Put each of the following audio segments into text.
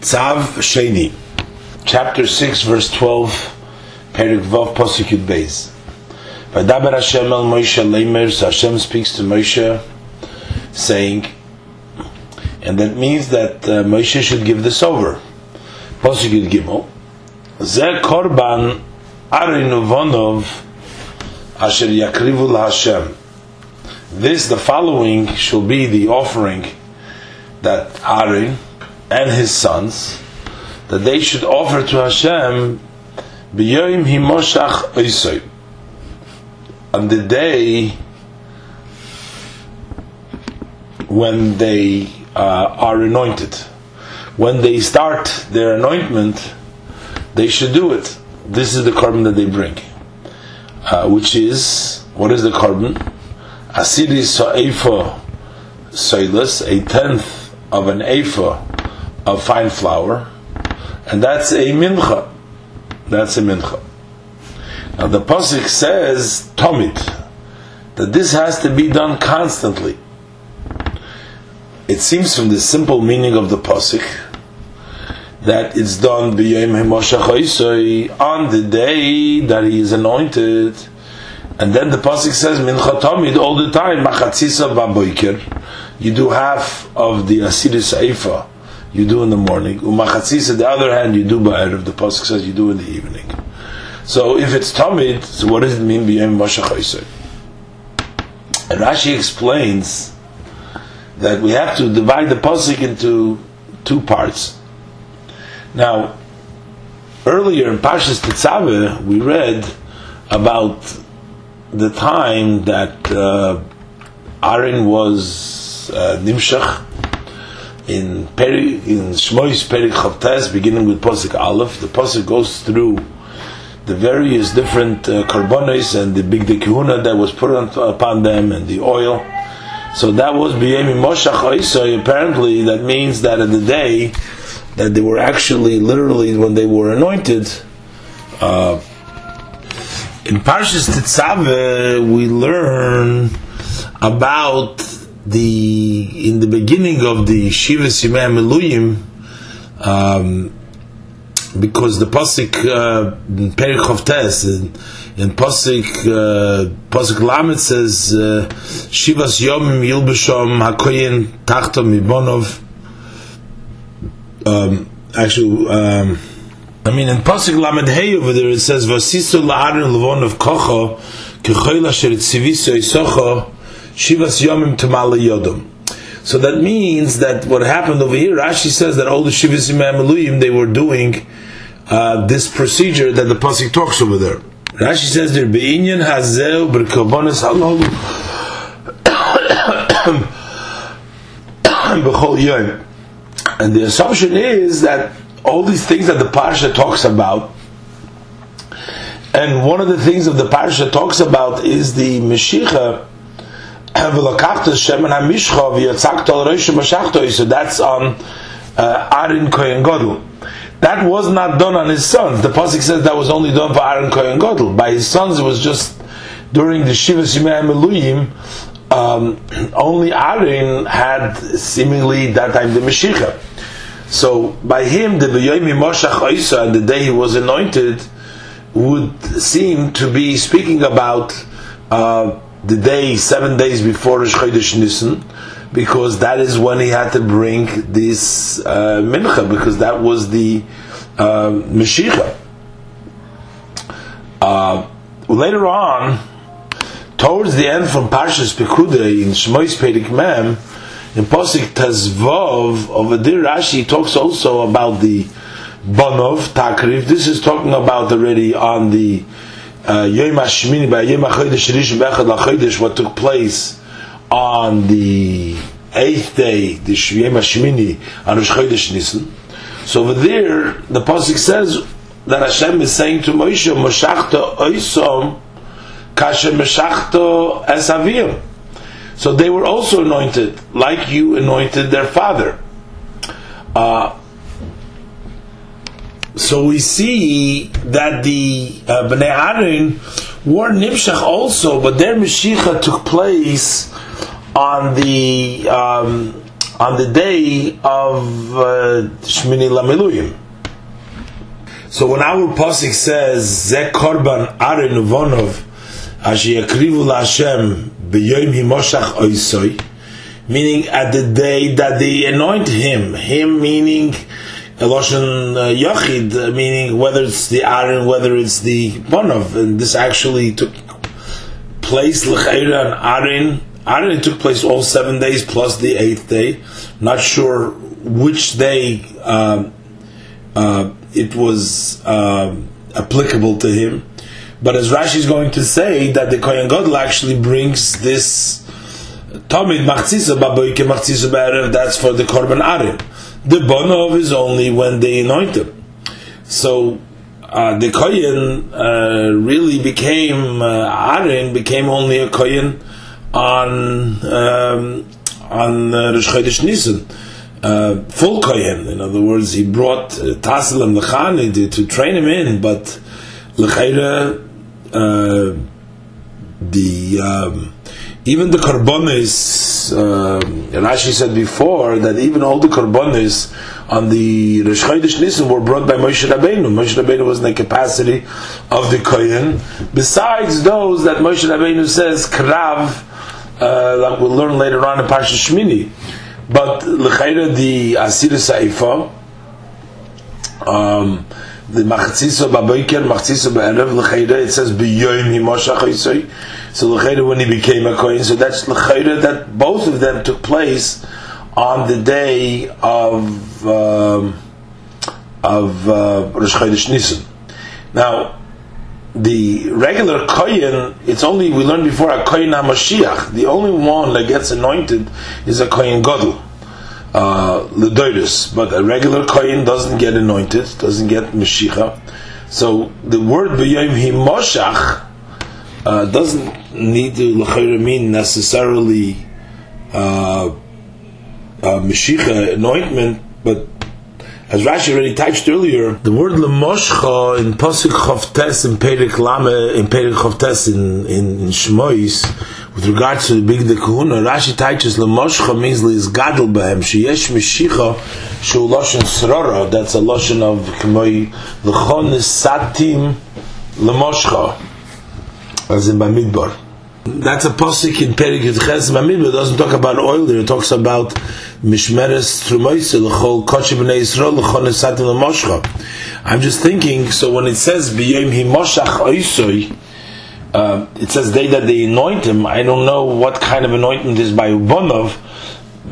Tzav Sheni, chapter 6, verse 12, Perik Vav Posik Yud Beis. Vadaber Hashem el Moshe Leimer, so Hashem speaks to Moshe, saying, and that means that uh, Moshe should give this over. Posik Yud Gimel, Ze Korban Arin Uvonov Asher Yakrivu Hashem. This, the following, shall be the offering that Aaron and his sons, that they should offer to Hashem b'yoyim himoshach oisoy. On the day when they uh, are anointed, when they start their anointment, they should do it. This is the korban that they bring, uh, which is what is the korban? Asiri sa'efa soilus, a tenth of an ephah of fine flour, and that's a mincha. That's a mincha. Now the pasuk says tomit that this has to be done constantly. It seems from the simple meaning of the pasuk that it's done on the day that he is anointed. And then the pasuk says mincha tomid all the time machatzisa. You do half of the asiris eifa. You do in the morning. Umachatzisa, the other hand, you do by ba'erev. The pasuk says you do in the evening. So if it's tomid, so what does it mean b'yem mashach Rashi explains that we have to divide the pasuk into two parts. Now, earlier in Parshas Tetzaveh, we read about the time that uh, Aaron was uh, Nimshach in Peri, in Shmois Peri Chavtes, beginning with Posik Aleph. The Posik goes through the various different uh, and the big dekihuna that was put on, upon them and the oil. So that was B'yemi Moshach So Apparently, that means that in the day that they were actually, literally, when they were anointed, uh, in Parshas Tetzaveh, we learn about the in the beginning of the Shiva Simei Meluyim, um, because the pasuk uh, Perikov Tes in, in pasuk uh, pasuk Lamed says uh, Shivas Yomim Yilbeshom Hakoyin Tachto Mibonov. Um, actually. Um, I mean, in Pasuk Lamed Hey over there it says, "Vasisu la'arin levon of kocho kechoil asher tziviso isocho shivas yomim tamala yodom." So that means that what happened over here, Rashi says that all the shivas yomim they were doing uh, this procedure that the pasuk talks over there. Rashi says there beinyan hazel berkobonis halalu b'chol yom, and the assumption is that all these things that the parsha talks about, and one of the things that the parsha talks about is the Meshicha. So that's on uh, Aaron Kohen Godel. That was not done on his sons. The pasuk says that was only done for Aaron Kohen Godel. By his sons, it was just during the Shiva Shimei Meluyim. Um, only Aaron had seemingly that time the Meshicha. So by him, the B'yomi Moshach Isa, the day he was anointed, would seem to be speaking about uh, the day seven days before Rosh Chodesh Nisan, because that is when he had to bring this uh, mincha, because that was the uh, Mashiach. Uh, later on, towards the end from Parshas Pekuda in Shmois Perik Mem, in Posik Tazvov over there, Rashi talks also about the Bonov Takrif. This is talking about already on the Yom Hashmini by Yom Hachodesh Rishon Bechad Lachodesh, what took place on the eighth day, the Yom Hashmini on Rosh Chodesh Nisan. So over there, the pasuk says that Hashem is saying to Moshe, "Moshachto oisom kasher meshachto esavim." So they were also anointed, like you anointed their father. Uh, so we see that the uh, Bnei Aaron were Nimshach also, but their Mashiach took place on the um, on the day of uh, Shmini Lamiluyim. So when our pasuk says Ze Korban Aaron Uvonov Asher Yakrivu LaHashem B'Yom Himoshach Oisoi meaning at the day that they anoint him, him meaning Eloshen uh, Yachid, meaning whether it's the Aaron, whether it's the Bonov, and this actually took place L'Chaira and Aaron. Aaron took place all seven days plus the eighth day. Not sure which day uh, uh, it was uh, applicable to him. But as Rashi is going to say, that the Kohen Gadol actually brings this Tamid Machzisa Baboike Machzisa Ba'erev, that's for the Korban Arim. The Bonov is only when they anoint him. So, uh, the Kohen uh, really became, uh, Aaron became only a Kohen on, um, on uh, Rosh Chodesh Nisan uh, full kohen. In other words, he brought uh, and Lechani to, to train him in, but Lechaira, uh, the um, even the karbonis, uh, Rashi said before that even all the karbonis on the Rosh Chodesh Nisan were brought by Moshe Rabbeinu. Moshe Rabbeinu was in the capacity of the kohen. Besides those that Moshe Rabbeinu says krav, uh, like we'll learn later on in Parsha Shmini. But l'chayra the asir saifa, um, the machziso ba'boiker, machziso ba'erev, l'chayra it says b'yoyim himoshach oisoi. So l'chayra when he became a kohen, so that's l'chayra that both of them took place on the day of um, of uh, Rosh Chodesh Nisan. Now, the regular kohen, it's only we learned before a kohen Hamashiach. The only one that gets anointed is a kohen gadol, uh. But a regular kohen doesn't get anointed, doesn't get mashiach. So the word b'yom himoshach uh, doesn't need to mean necessarily uh, uh, mashiach anointment, but as Rashi already touched earlier, the word lemoshcha in pasuk chavtes in perik lame in perik chavtes in in, in Shmois, with regards to the big the kahuna, Rashi touches lemoshcha means li's gadol behem sheyesh mishicha shu loshen srora. That's a loshen of k'moi lechon satim lemoshcha, as in Bamidbar. That's a posik in Perik Yudches Mamid, but it doesn't talk about oil there. It talks about Mishmeres Trumoise, L'chol Kochi B'nei Yisrael, L'chol Nesatim L'moshcha. I'm just thinking, so when it says B'yom Himoshach Oisoi, uh, it says they that they anoint him. I don't know what kind of anointment is by Ubonov,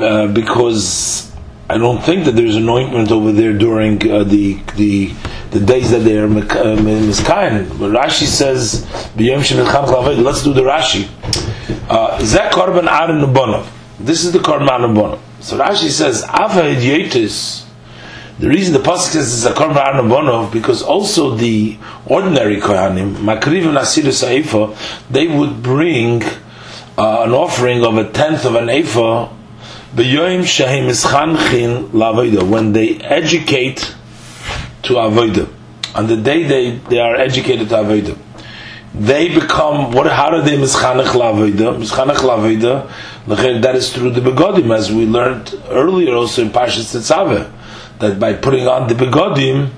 uh, because I don't think that there's anointment over there during uh, the the the days that they are miskayin. But Rashi says Let's do the Rashi. Zek korban aron ubonov. This is the korban ubonov. So Rashi says ava idiotis. The reason the pasuk says it's a korban aron ubonov because also the ordinary kohanim makriv and asiru saifa they would bring uh, an offering of a tenth of an ephah when they educate to avodah. On the day they, they are educated to avodah, they become what? How do they mischanech lavodah? Mischanech lavodah. That is through the begodim, as we learned earlier, also in Parshas Tetzaveh, that by putting on the begodim,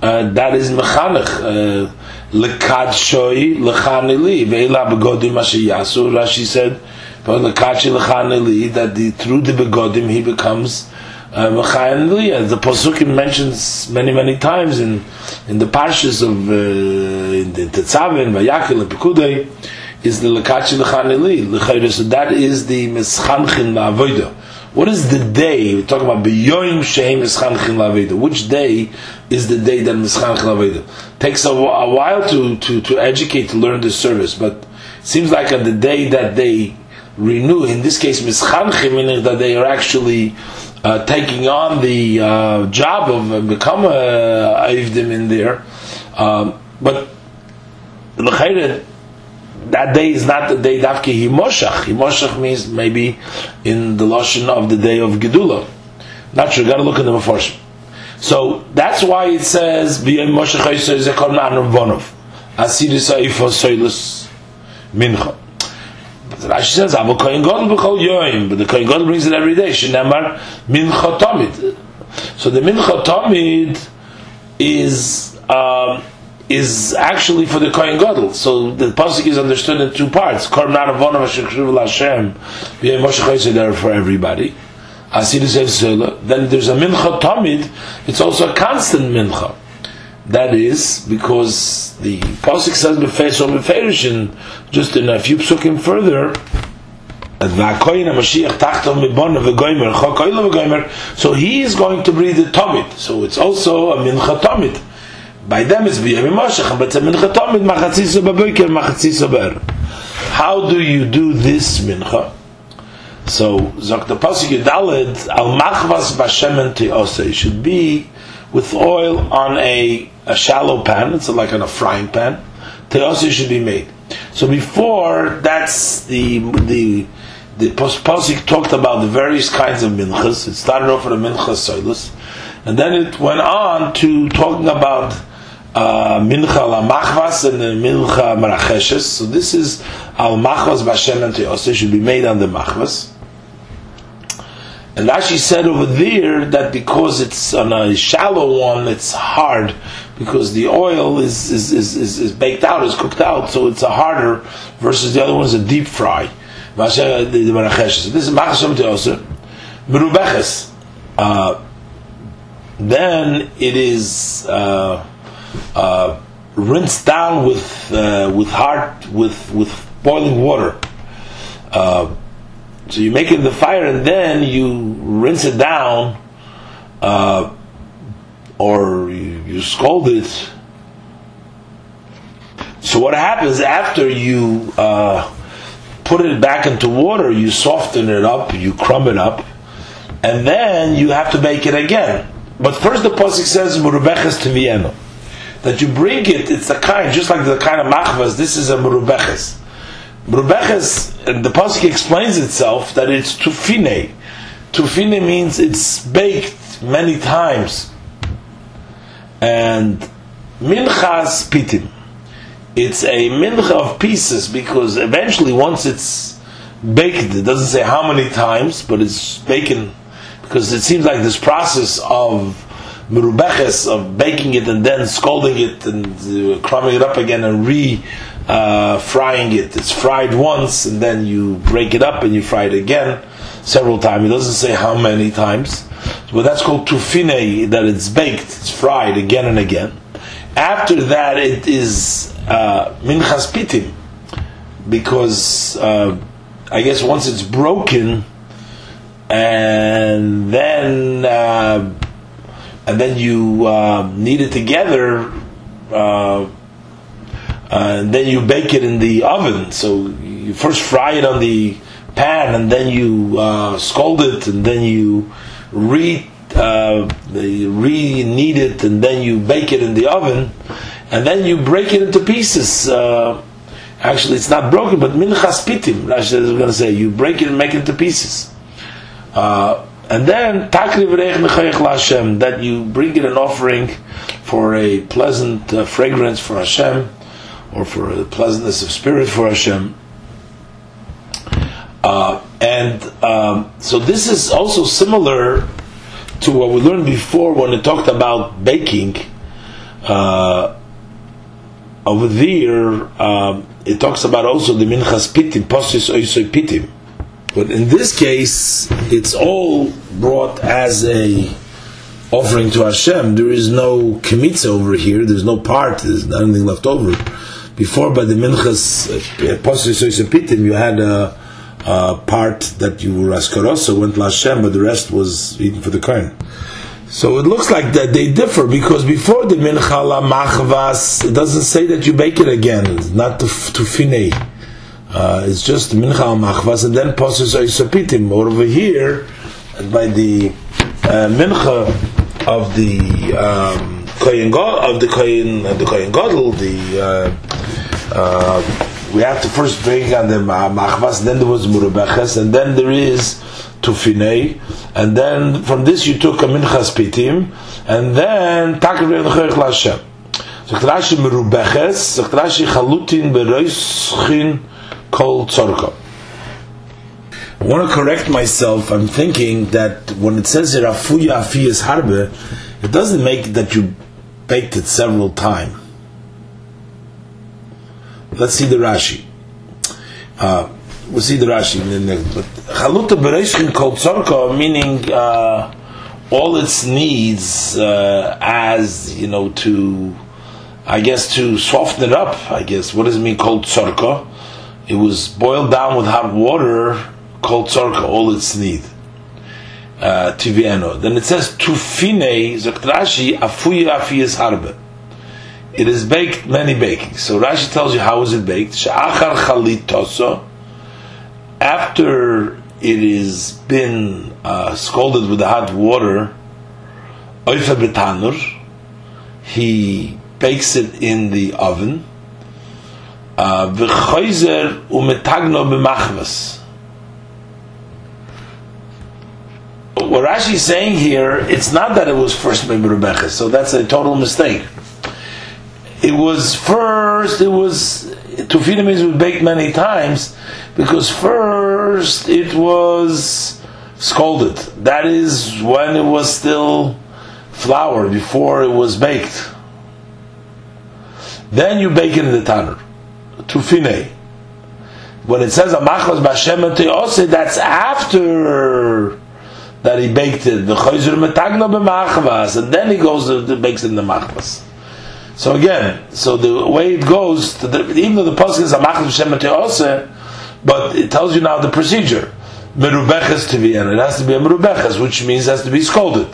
uh, that is mechanech. Uh, lekad shoi lechanili ve'ela begodim asher yasu. Rashi said, but "Lekad lechanili." That the, through the begodim he becomes uh, the Pasukim mentions many, many times in in the parshas of uh, in the Vayakil, and Pekudei, is the Lekachi Lechanili. So that is the Mischanchin La'avoida. What is the day? We're talking about B'yoyim Sheim Mischanchin La'avoida. Which day is the day that Mischanchin La'avoida? Takes a, a while to, to, to educate, to learn the service, but seems like on the day that they renew, in this case Mischanchin, meaning that they are actually uh, taking on the uh, job of uh, become a Aivdim in there. Um, but that day is not the day Dafki Himoshach. Himoshach means maybe in the Lashon of the day of Gedula. Not sure, gotta look in the Meforshim. So that's why it says, B'yem Moshach Ha'isai Zekon Ma'anum Vonov. Asiris Ha'ifo Soilus Mincha. So Rashi says, "Avo kohen gadol b'chol yoyim," but the kohen gadol brings it every day. Shenamar mincha tamid. So the mincha tamid is um, is actually for the kohen gadol. So the pasuk is understood in two parts. Korban avonav shekriv l'Hashem v'yei Moshe Chayse there for everybody. Then there's a mincha tamid. It's also a constant mincha. That is because the pasuk says befeis or beferishin. Just in a few psukim further, so he is going to breathe the tamid. So it's also a mincha tamid. By them it's biyam mashach, but it's a mincha tamid machatzisa b'boiker machatzisa b'er. How do you do this mincha? So zok the pasuk yudalid al machvas b'shemen te'osei should be with oil on a a shallow pan. It's like on a frying pan. Te'osei should be made. So before that's the the the Pasik talked about the various kinds of minchas. It started off with a mincha soilus, and then it went on to talking about uh, mincha la machvas and the mincha maracheshes. So this is al machvas b'Hashem and teose should be made on the machvas. And Rashi said over there that because it's on a shallow one, it's hard because the oil is is, is, is, is baked out, is cooked out, so it's a harder versus the other one is a deep fry. So this is machasham teoser. Uh, then it is uh, uh, rinsed down with uh, with hard with with boiling water. Uh, so you make it in the fire and then you rinse it down, uh, or you, you scald it. So what happens after you uh, put it back into water? You soften it up, you crumb it up, and then you have to bake it again. But first, the pasuk says murubeches tevienu that you bring it. It's a kind, just like the kind of machvas. This is a murubeches. Rubeches, and the pasuk explains itself that it's tufine. Tufine means it's baked many times, and minchas pitim. It's a mincha of pieces because eventually, once it's baked, it doesn't say how many times, but it's baking because it seems like this process of merubeches of baking it and then scalding it and uh, crumbing it up again and re uh, frying it. It's fried once, and then you break it up and you fry it again several times. It doesn't say how many times, but that's called tufine. That it's baked, it's fried again and again. After that, it is uh, minchas pitim, because uh, I guess once it's broken, and then uh, and then you uh, knead it together. Uh, uh, and then you bake it in the oven. So you first fry it on the pan, and then you uh, scald it, and then you re uh, re knead it, and then you bake it in the oven, and then you break it into pieces. Uh, actually, it's not broken, but minchas pitim. Rashi is going to say you break it and make it into pieces. Uh, and then that you bring it an offering for a pleasant uh, fragrance for Hashem or for the pleasantness of spirit for Hashem. Uh, and um, so this is also similar to what we learned before when it talked about baking. Uh, over there, um, it talks about also the minchas pitim, posis oisoi pitim. But in this case, it's all brought as a offering to Hashem. There is no kemitza over here. There's no part. There's nothing left over before by the minchas uh, pitim, you had a, a, part that you were askarosa went lashem, but the rest was eaten for the kohen. So it looks like that they differ because before the mincha la machvas, it doesn't say that you bake it again. Not to, to. Uh, it's just mincha al machvas and then poses oisapitim. Over here, by the uh, mincha of the um, kohen of the kohen the kohen gadol, the uh, uh, we have to first bring on the machvas, then there was murubeches, and then there is tufinei, and then from this you took a minchas pitim, and then takar v'nechayich l'Hashem. Sagt Rashi merubeches, sagt Rashi chalutin beroischin kol tzorka. I want to correct myself. I'm thinking that when it says here afuya harbe, it doesn't make that you baked it several times. Let's see the Rashi. Uh, we'll see the Rashi in the next. But chaluta bereishkin kol tzorka, meaning uh, all its needs uh, as you know to, I guess to soften it up. I guess what does it mean called tzorka? It was boiled down with hot water, called tzorka, all its need. Uh. Then it says tufine zaktrashi afuya afiyas harbe. It is baked many bakings. So Rashi tells you how is it baked. Sha'achar chalitoso. After it is been uh, scalded with the hot water, oifa betanur, he bakes it in the oven. V'choizer umetagno b'machvas. What Rashi is saying here, it's not that it was first made Rebecca, so that's a total mistake it was first, it was, tefillah means baked many times, because first it was scalded. That is when it was still flour, before it was baked. Then you bake it in the tanner, tufine. When it says amachos b'Hashem teose, that's after that he baked it. The chayzer metagna and then he goes and bakes in the machvas. So again, so the way it goes, the, even though the pasuk is amachas b'shem but it tells you now the procedure. Merubeches and it has to be a merubeches, which means it has to be scalded.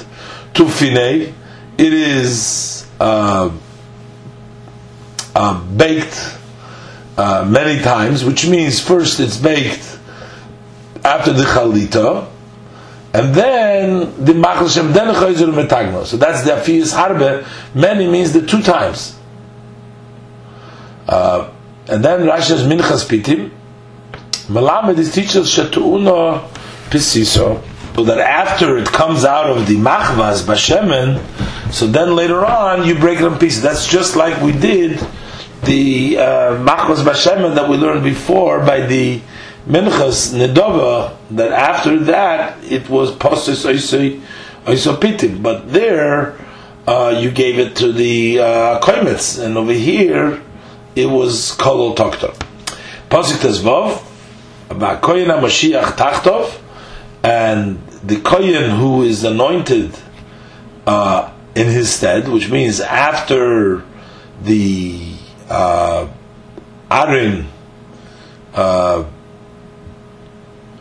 Tufine, it is uh, uh, baked uh, many times, which means first it's baked after the chalita, and then the machal shem then chayzer metagno. So that's the afiyas harbe. Many means the two times. Uh, and then Rashi's minchas pitim. Malamed is teaches shetuuno pisiso. So that after it comes out of the machvas bashemen, so then later on you break it in pieces. That's just like we did the uh, machvas bashemen that we learned before by the Minchas Nedova, that after that it was Posis Oisopitim. But there uh, you gave it to the uh, and over here it was Kolol Toktor. Posik Tezvov, Koyin HaMashiach Tachtov, and the Koyin who is anointed uh, in his stead, which means after the uh, Arin uh,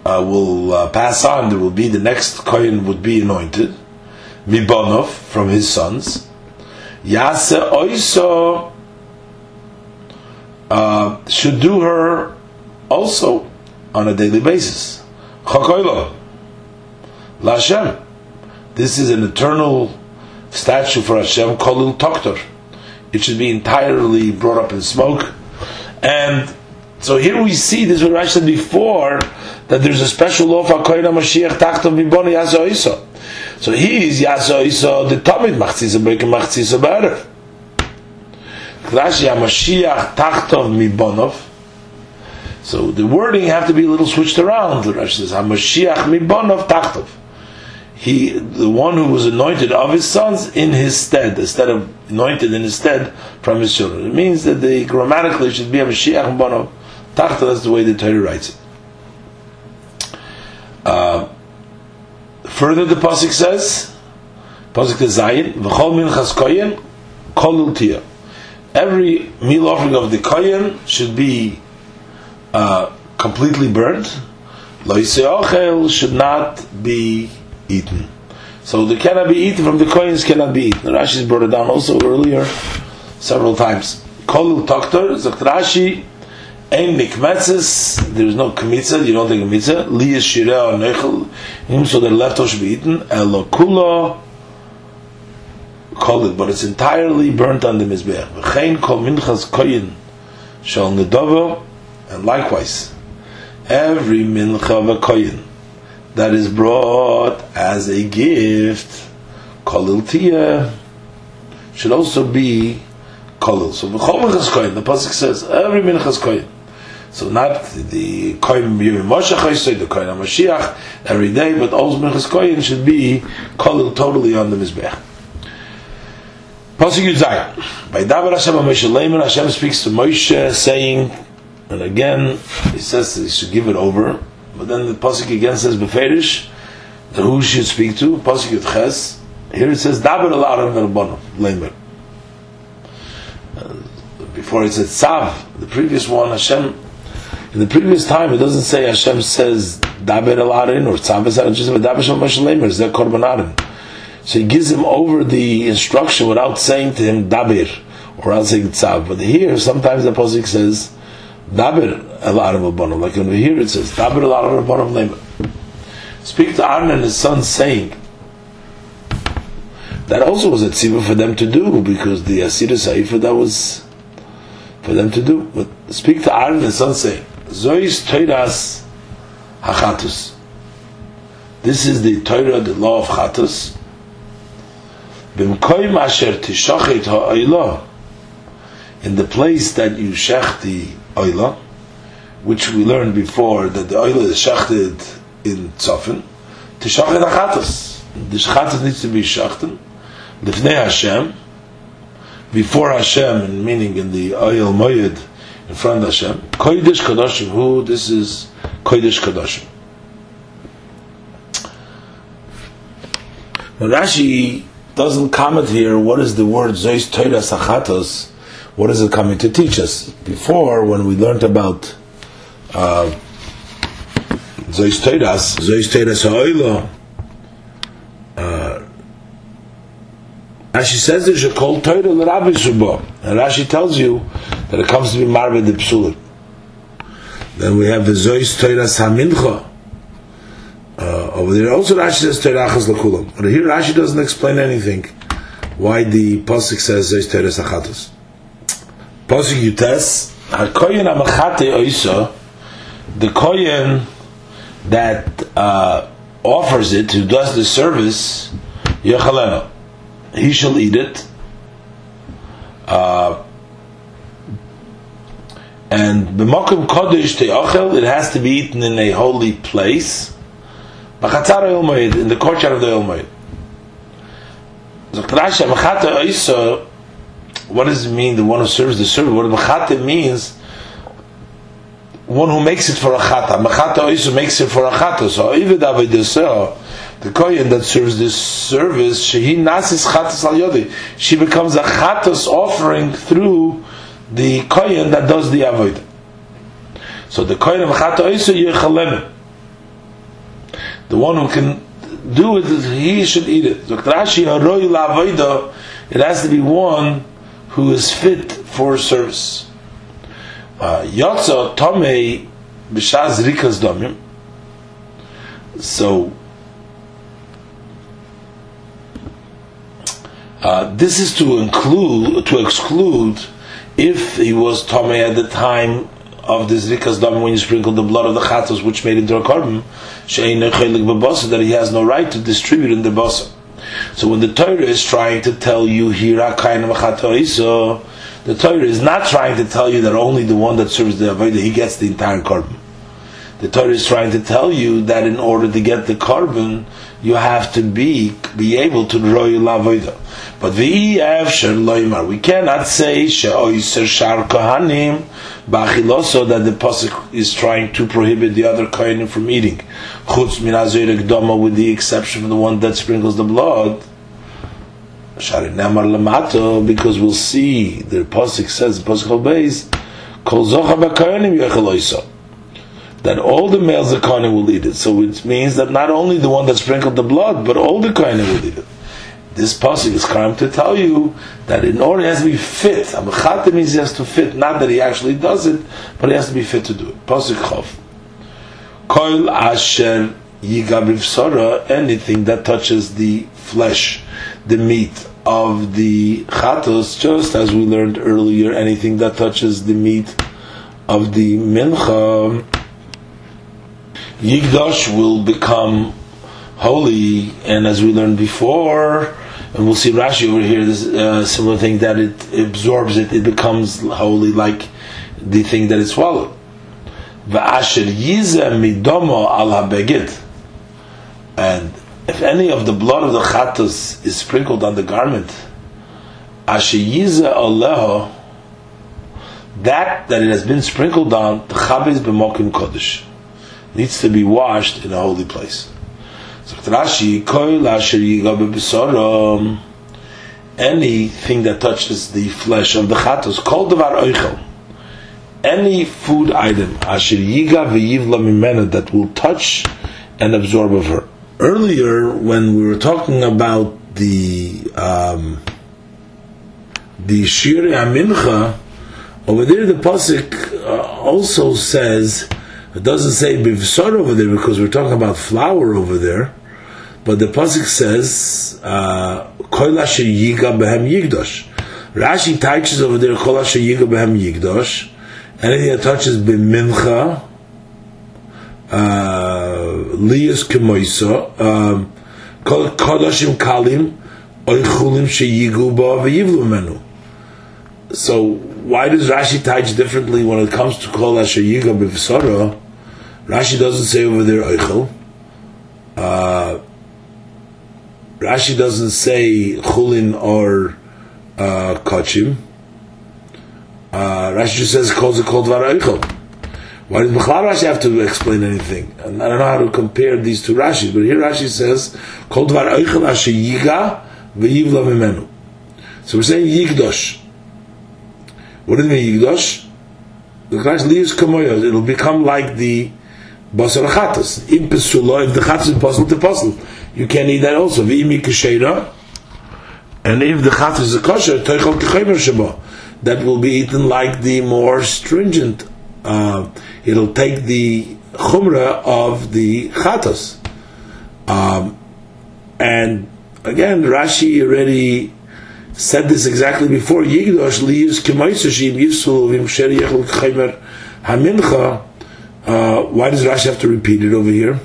uh, will uh, pass on, there will be the next kohen would be anointed, Mibonov from his sons. Yase Oiso uh, should do her also on a daily basis. Chakoilo, Lashem. This is an eternal statue for Hashem, Kolil Toktor. It should be entirely brought up in smoke. And so here we see, this is what Rashi said before, that there's a special law for Kohen Mashiach Tachton Viboni Yaso Iso. So he is Yaso Iso, the Tomid Machzisa Breaking Machzisa Be'erev. Rashi HaMashiach Tachton Mibonov. So the wording have to be a little switched around. The Rashi says HaMashiach Mibonov Tachtov. He, the one who was anointed of his sons in his stead, instead of anointed in his stead from his children. It means that the grammatically should be a Mashiach Mibonov Tachtov. That's the way the Torah writes it. Uh, further, the pasuk says, pasuk Zayin, v'chol minchas koyin kolul tia. Every meal offering of the koyin should be uh, completely burnt. Lo should not be eaten. So the cannot be eaten from the coins cannot be eaten. Rashi brought it down also earlier several times. Kolul toktor, Zakt Rashi, Ein mikmetzes, there is no kmitza, you don't take a mitzvah. Li is shireh or nechel, so the leftover should be eaten. Elo kula, call it, but it's entirely burnt on the mizbeach. V'chein kol minchas koyin shal nedova, and likewise, every mincha of a koyin that is brought as a gift, kolil tiyah, should also be kolil. So v'chol minchas koyin, the pasuk says, every minchas koyin. So not the Kohen Yom Moshe the Kohen Mashiach every day, but all Minchas Kohen should be called totally on the Mizbech. Pasuk Yud By Davar Hashem Moshe Leimer, Hashem speaks to Moshe saying, and again, he says he should give it over, but then the Pasuk again says, Beferish, that who should speak to? Pasuk Yud Ches, here it says, Davar Alaram Leimer. Uh, before it said Tzav, the previous one, Hashem in the previous time, it doesn't say Hashem says Daber El Arin or Tzavis Arin, just Daber Shem Mashalemer, Zeh Korban Arin. So he gives him over the instruction without saying to him Daber or else saying Tzav. But here, sometimes the Posik says Daber El Arin Rabbanim. Like over here it says Daber El Arin Rabbanim Lemer. Speak to Aaron and his son saying, that also was a tzivah for them to do because the Asira Saifa that was for them to do. But speak to Aaron and his son saying, Zois Toiras Hachatus. This is the Torah, the law of Chatus. B'mkoim asher tishachet ha'oila. In the place that you shech the oila, which we learned before that the oila is shechted in tzofin, tishachet hachatus. The chatus needs to be shechten. Lifnei Hashem, before Hashem, meaning in the oil moyed, in front of Hashem. Kodesh Kadoshim, who this is Kodesh Kadoshim. Now Rashi doesn't comment here what is the word Zois Torah Sachatos, what is it coming to teach us? Before, when we learned about uh, Zois Torah, Zois Torah Sa'oilo, Rashi says there's a called Torah l'Rabbi Shubo. And Rashi tells you that it comes to be Marve the Psulim. Then we have the Zois Torah Samincha. Uh, over there also Rashi says Torah Achas L'Kulam. But here Rashi doesn't explain anything. Why the Pasuk says Zois Torah Sachatos. Pasuk Yutes, HaKoyen HaMachate Oisa, the Koyen that uh, offers it, who does the service, Yechalena he shall eat it. Uh, and b'makom kodesh te'ochel, it has to be eaten in a holy place. B'chatzar in the courtyard of the Ilmoid. What does it mean? The one who serves the servant? What machate means? One who makes it for a chata. Machata oiso makes it for a chata. So even David avodah the kohen that serves this service, shehi nasis chatas al yodi. She becomes a chatas offering through the kohen that does the avodah. So the kohen of chata oisu yechalem. The one who can do it, he should eat it. So Rashi haroi la It has to be one who is fit for service. Uh, Yotza tomei b'shaz rikas domim. So Uh, this is to include, to exclude, if he was Tomei at the time of this Rikas Dam when you sprinkled the blood of the Chatos which made into a korban, that he has no right to distribute in the Basa. So when the Torah is trying to tell you here, so the Torah is not trying to tell you that only the one that serves the Avodah, he gets the entire korban. The Torah is trying to tell you that in order to get the korban, you have to be be able to draw your lavoida. But we cannot say she'oiser shar kohanim b'achiloso that the pasuk is trying to prohibit the other kohanim from eating. Chutz min with the exception of the one that sprinkles the blood. because we'll see the pasuk says the pasuk obeys kol that all the males of Kohanim will eat it. So it means that not only the one that sprinkled the blood, but all the Kohanim will eat it. This pasuk is trying to tell you that in order he has to be fit. Amachata means he has to fit, not that he actually does it, but he has to be fit to do it. Pasuk Chav. Koil asher yigabiv sora, anything that touches the flesh, the meat of the chatos, just as we learned earlier, anything that touches the meat of the mincha, Yigdash will become holy, and as we learned before, and we'll see Rashi over here, this uh, similar thing that it absorbs it, it becomes holy like the thing that it swallowed. V'asher yize midomo al habegid. And if any of the blood of the chatus is sprinkled on the garment, asher yize aleho, that that it has been sprinkled on, the chaviz b'mokim kodesh, needs to be washed in a holy place. So Rashi, anything that touches the flesh of the chatus, kol devar oichel, any food item, yiga that will touch and absorb of her. Earlier, when we were talking about the um, the shir mincha, over there the pasuk uh, also says it doesn't say bivsar over there because we're talking about flour over there, but the pasuk says uh, kol asher yiga behem yigdosh. Rashi teaches over there kol asher yiga behem yigdosh anything that touches b'mincha, uh, liyas kemoisa, um, kodashim kalim, oichulim sheyigu ba menu. So why does Rashi teach differently when it comes to kol asher yiga b'v'sara? Rashi doesn't say over there oichel. Uh, Rashi doesn't say chulin or uh, kachim. Uh, Rashi just says calls it called Varaichel. Why does Bechlal Rashi have to explain anything? I don't know how to compare these two Rashis, but here Rashi says called Varaichel Asher Yiga ve'yivla Mimenu. So we're saying Yigdosh. What does it mean Yigdosh? The Christ leaves Kamoya. It'll become like the Basar Chatas. Im Pesulo, if the Chatas is puzzle to puzzle, you can't eat that also. V'imi Kesheira. And if the Chatas is a kosher, Kechemer Shema that will be eaten like the more stringent. Uh, it'll take the chumrah of the chatos. Um, and again, Rashi already said this exactly before. Yigdosh liyus k'moisashim yisul v'imsher k'chaymer hamincha. Uh, why does Rashi have to repeat it over here?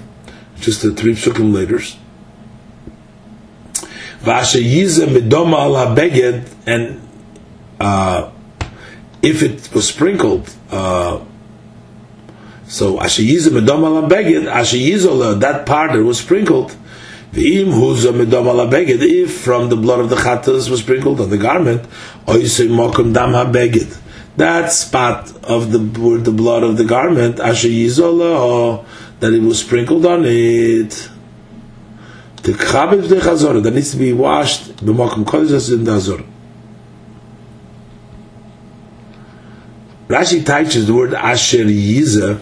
Just the three psukim later. Vasha yiza midoma and uh, if it was sprinkled, uh, so ashiyizah medam ala beged, ashiyizah that part that was sprinkled, the im huza medam ala if from the blood of the chatas was sprinkled on the garment, oisei mokum dam ha that spot of the the blood of the garment, asher ashiyizah that it was sprinkled on it. The that needs to be washed b'mokum kodesh in the azor. Rashi teaches the word Asher Yiza.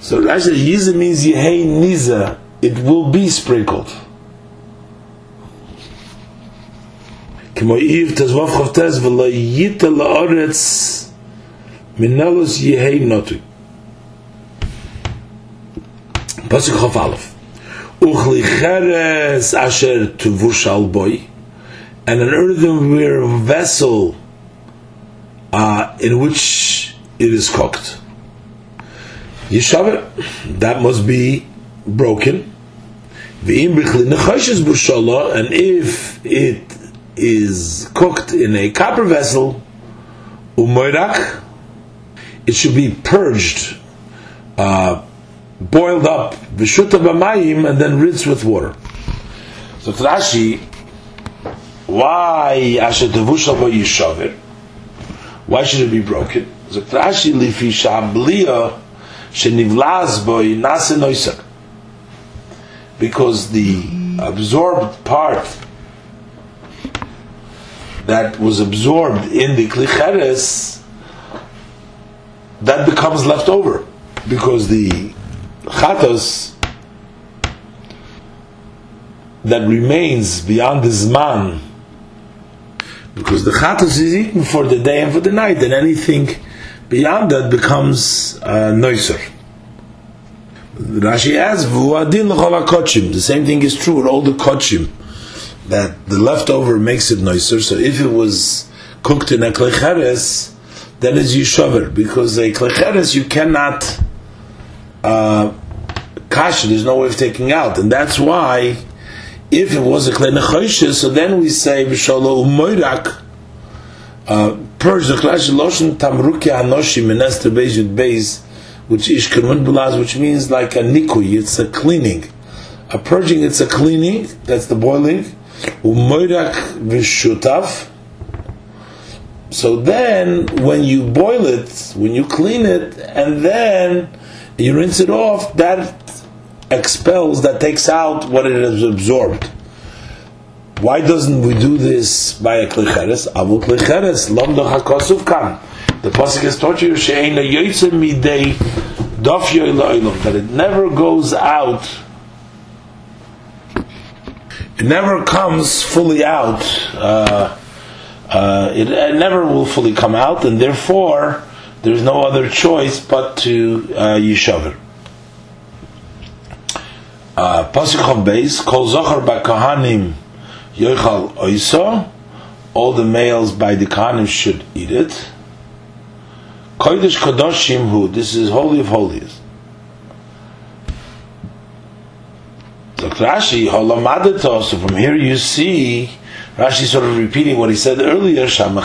So Asher Yiza means Yehei Niza. It will be sprinkled. כמו עיר תזבוב חופטס ולא ייתה לאורץ מנלוס יהי נוטוי. פסוק חוף א' וכלי חרס אשר תבושל בוי and an earthenware vessel uh, in which it is cooked. Yishavet, that must be broken. And if it is cooked in a copper vessel, umoirak, it should be purged, uh, boiled up, vishuta b'mayim, and then rinsed with water. So Rashi, why asher tevushal? Why should it be broken? Rashi lifi shablia shenivlaz boy nase Because the absorbed part that was absorbed in the klicheres, that becomes left over. Because the chatos that remains beyond the zman because the chatos is eaten for the day and for the night, and anything beyond that becomes uh, noiser. Rashi adds, "V'uadin kochim." The same thing is true with all the kochim that the leftover makes it noiser. So if it was cooked in a klecheres, then it's yishover because a klecheres you cannot uh. There's no way of taking out, and that's why if it was a klei so then we say b'sholo umoirak, uh, purge the Klash Loshen Tamruki Anoshi Menester Beis Yud which is which means like a nikui, it's a cleaning. A purging, it's a cleaning, that's the boiling. Vishutav. So then, when you boil it, when you clean it, and then you rinse it off, that expels, that takes out what it has absorbed. Why doesn't we do this by a klicheres? Avu klicheres, lomdo hakosuf kan. The pasuk has taught you she'ena yoytze midei dof yoyla that it never goes out. It never comes fully out. Uh, uh, it, it, never will fully come out, and therefore there's no other choice but to uh, yishaver. Uh, pasuk of base kol zochar bakahanim Yochal Oiso, all the males by the Kahanim should eat it. Kodesh Kadoshim Hu, this is Holy of Holies. Rashi, so from here you see, Rashi sort of repeating what he said earlier, Later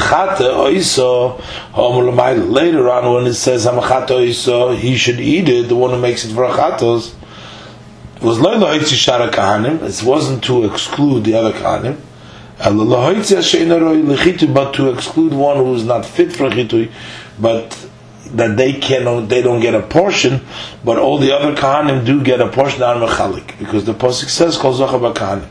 on when it says Hamachata Oiso, he should eat it, the one who makes it for Achatos, was loyla shara kahanim. It wasn't to exclude the other kahanim. But to exclude one who is not fit for chitui, but that they can they don't get a portion, but all the other kahanim do get a portion on mechalik because the pasuk says kol kahanim.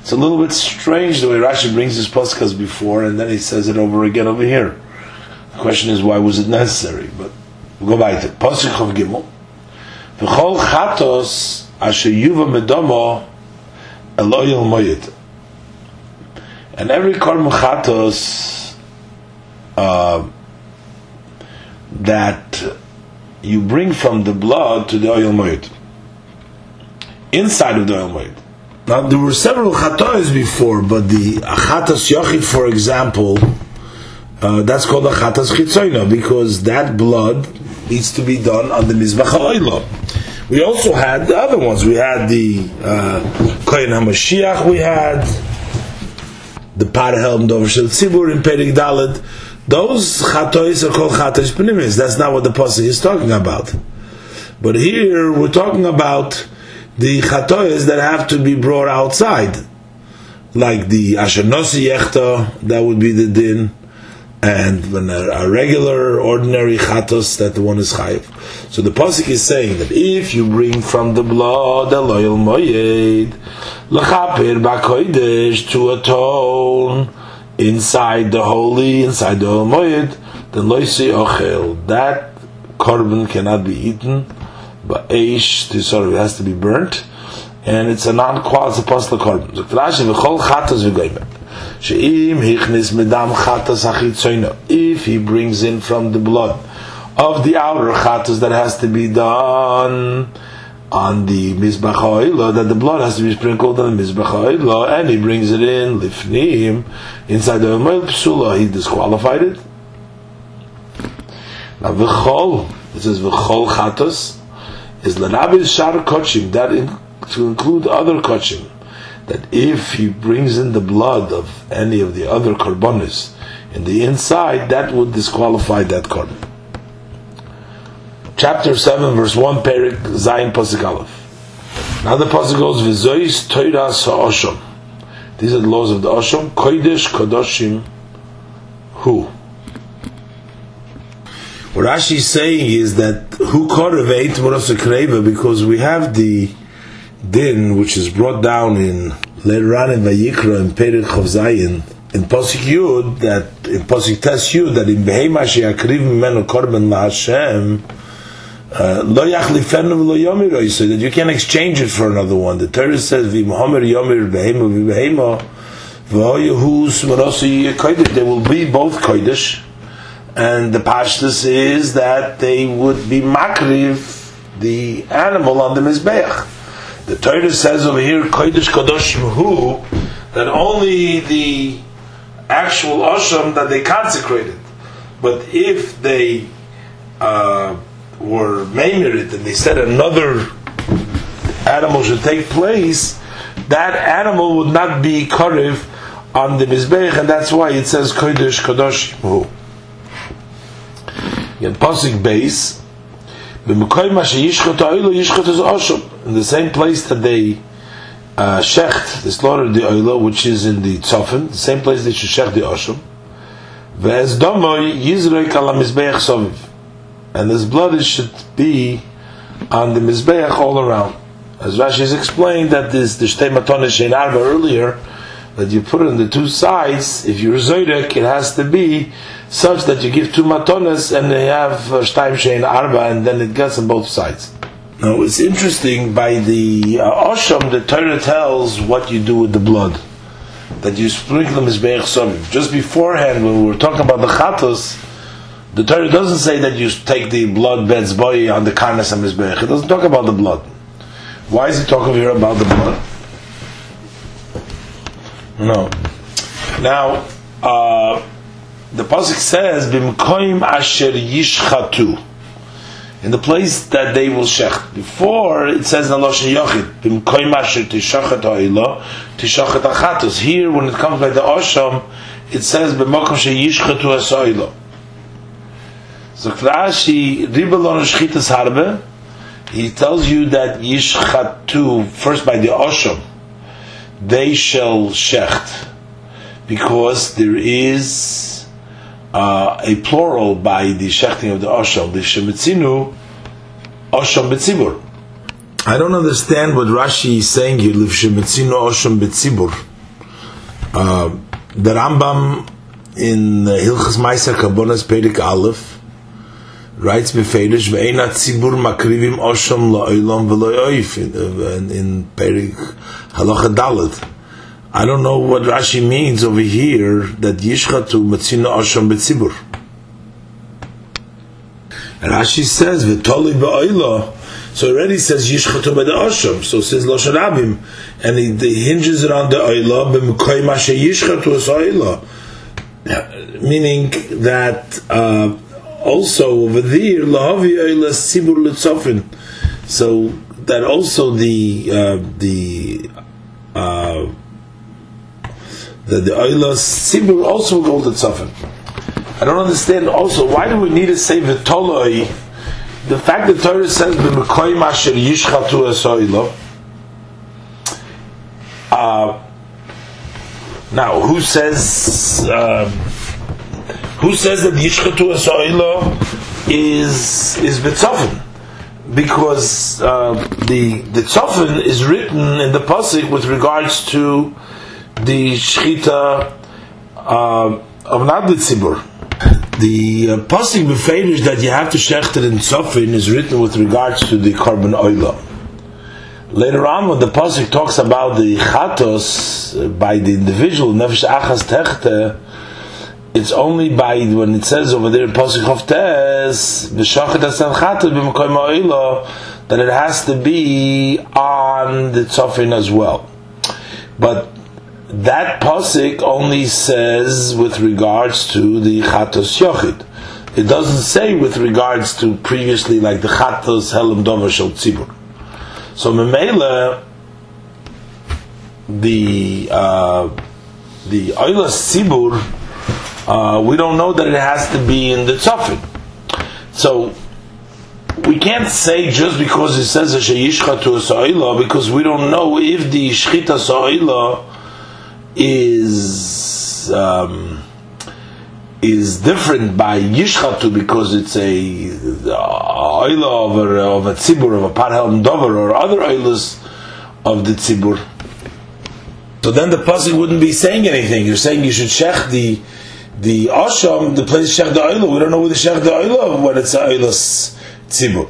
It's a little bit strange the way Rashi brings his pasuk as before, and then he says it over again over here. The question is why was it necessary? But we'll go back to pasuk of gimel. V'chol chatos asher yuva medomo eloyel moyed. And every korban chatos uh, that you bring from the blood to the oil moed, inside of the oil moed. Now there were several chatos before, but the chatos yochid, for example, uh, that's called a chatas chitzoina because that blood needs to be done on the mizbach ha'oilo. We also had the other ones. We had the uh, Kohen HaMashiach, we had the Parhelm Dover Shel Tzibur in Perik Dalet. Those chatois are called chatois pnimis. That's not what the pasuk is talking about. But here we're talking about the chatois that have to be brought outside, like the ashenosi yechta. That would be the din and when a, regular, ordinary chatos that the one is chayiv. So the pasuk is saying that if you bring from the blood a loyal moyed lachaper bakoidesh to atone inside the holy, inside the moyed, then loisi ochel. That korban cannot be eaten, but eish this sort of has to be burnt, and it's a non-qualified apostle chatos v'goymet. If he brings in from the blood of the outer chatas that has to be done on the mizbach that the blood has to be sprinkled on the mizbach and he brings it in lifnim inside the oil psula, he disqualified it. Now v'chol, it says v'chol chatas is l'nabil shar kochim that in, to include other kochim that if he brings in the blood of any of the other karbonis in the inside, that would disqualify that korban. Chapter 7, verse 1, Perik, Zayin Pasik Aleph. Now the Pasik goes, V'zois toiras ha'osham. These are the laws of the Osham. Kodesh Kodoshim Hu. What Rashi is saying is that who koreveit kreva because we have the din which is brought down in later on in Vayikra in Perik Chav Zayin in Pasuk Yud that in Pasuk Tes Yud that in Behema She'akriv Mimenu Korban LaHashem lo yachlifenu v'lo yomir so that you can't exchange it for another one. The Torah says v'mohamer yomir behema v'behema v'oyehus v'rosi kodesh. They will be both kodesh, and the pashtus is that they would be makriv the animal on the mizbeach. The Torah says over here, Kodesh Kadoshim Hu, that only the actual Osham that they consecrated. But if they uh, were Maimerit and they said another animal should take place, that animal would not be Karev on the Mizbeach, and that's why it says Kodesh Kadosh Hu. In Pasik base, in the same place that they uh, shecht, they slaughtered the oila, which is in the tzofin, the same place they should shecht the oshum. Domoy. And this blood should be on the mizbeach all around. As Rashi has explained that this the shtei shein arba earlier, that you put on the two sides, if you're zoyrek, it has to be such that you give two matonas and they have shtaim shein arba, and then it gets on both sides. Now it's interesting by the uh, Osham, the Torah tells what you do with the blood. That you sprinkle them Mizbeach. Just beforehand, when we were talking about the Chatos, the Torah doesn't say that you take the blood beds boy on the Karnas and Mizbeach. It doesn't talk about the blood. Why is he talking here about the blood? No. Now, uh, the pasuk says, "Bimkoim asher yishchatu," in the place that they will shech. Before it says in Loshen Yochid, "Bimkoim asher tishachet ha'ila tishachet achatus." Here, when it comes by the Osham, it says, "B'mokom sheyishchatu ha'soila." So Rashi ribelon shchitas harbe. He tells you that yishchatu first by the Osham they shall shecht, because there is uh, a plural by the shechting of the osham, the shemitzinu osham betzibur. I don't understand what Rashi is saying here, liv shemitzinu osham betzibur. Uh, the Rambam in Hilchas Meiser Kabonas Perik Aleph writes befedish ve'ena tzibur makrivim osham la'olam v'lo'oif in, in Perik Halacha Dalet. I don't know what Rashi means over here that Yishchatu Matzina Osham Betzibur. Rashi says V'toli Ba'oila. So already says Yishchatu B'da Osham. So says Loshan Abim. And he, hinges it on the Oila B'mkoi Mashe Yishchatu as Oila. Meaning that uh, also over there Oila. So that also the uh, the uh, the the Oilas Sibur also go to. I don't understand also why do we need to say V'toloi the fact that Torah says B'mekoy Masher Yishchatu Es uh, now who says uh, who says that Yishchatu Es is is B'tzafin because uh, the the tzofin is written in the pasuk with regards to the shchita uh, of the tzibur. The uh, pasuk beferish that you have to shechter in tzofin is written with regards to the korban oila. Later on, when the pasuk talks about the chatos uh, by the individual nefesh achas techte it's only by when it says over there in pasuk tes that it has to be on the tzofin as well. But that pasuk only says with regards to the chatos yochid. It doesn't say with regards to previously like the chatos helam dover shel tzibur. So memela the uh, the oilas tzibur uh, we don't know that it has to be in the tzafin. So we can't say just because it says a sheyishcha to a sa'ila because we don't know if the shchita sa'ila is um, is different by yishchatu because it's a oila of a, of a tzibur of a parhelm dover or other oilas of the tzibur. So then the pasuk wouldn't be saying anything. You're saying you should shech the the Asham, the place Shech Da'ila, we don't know where the Shech Da'ila when it's A'ilas Tzibur.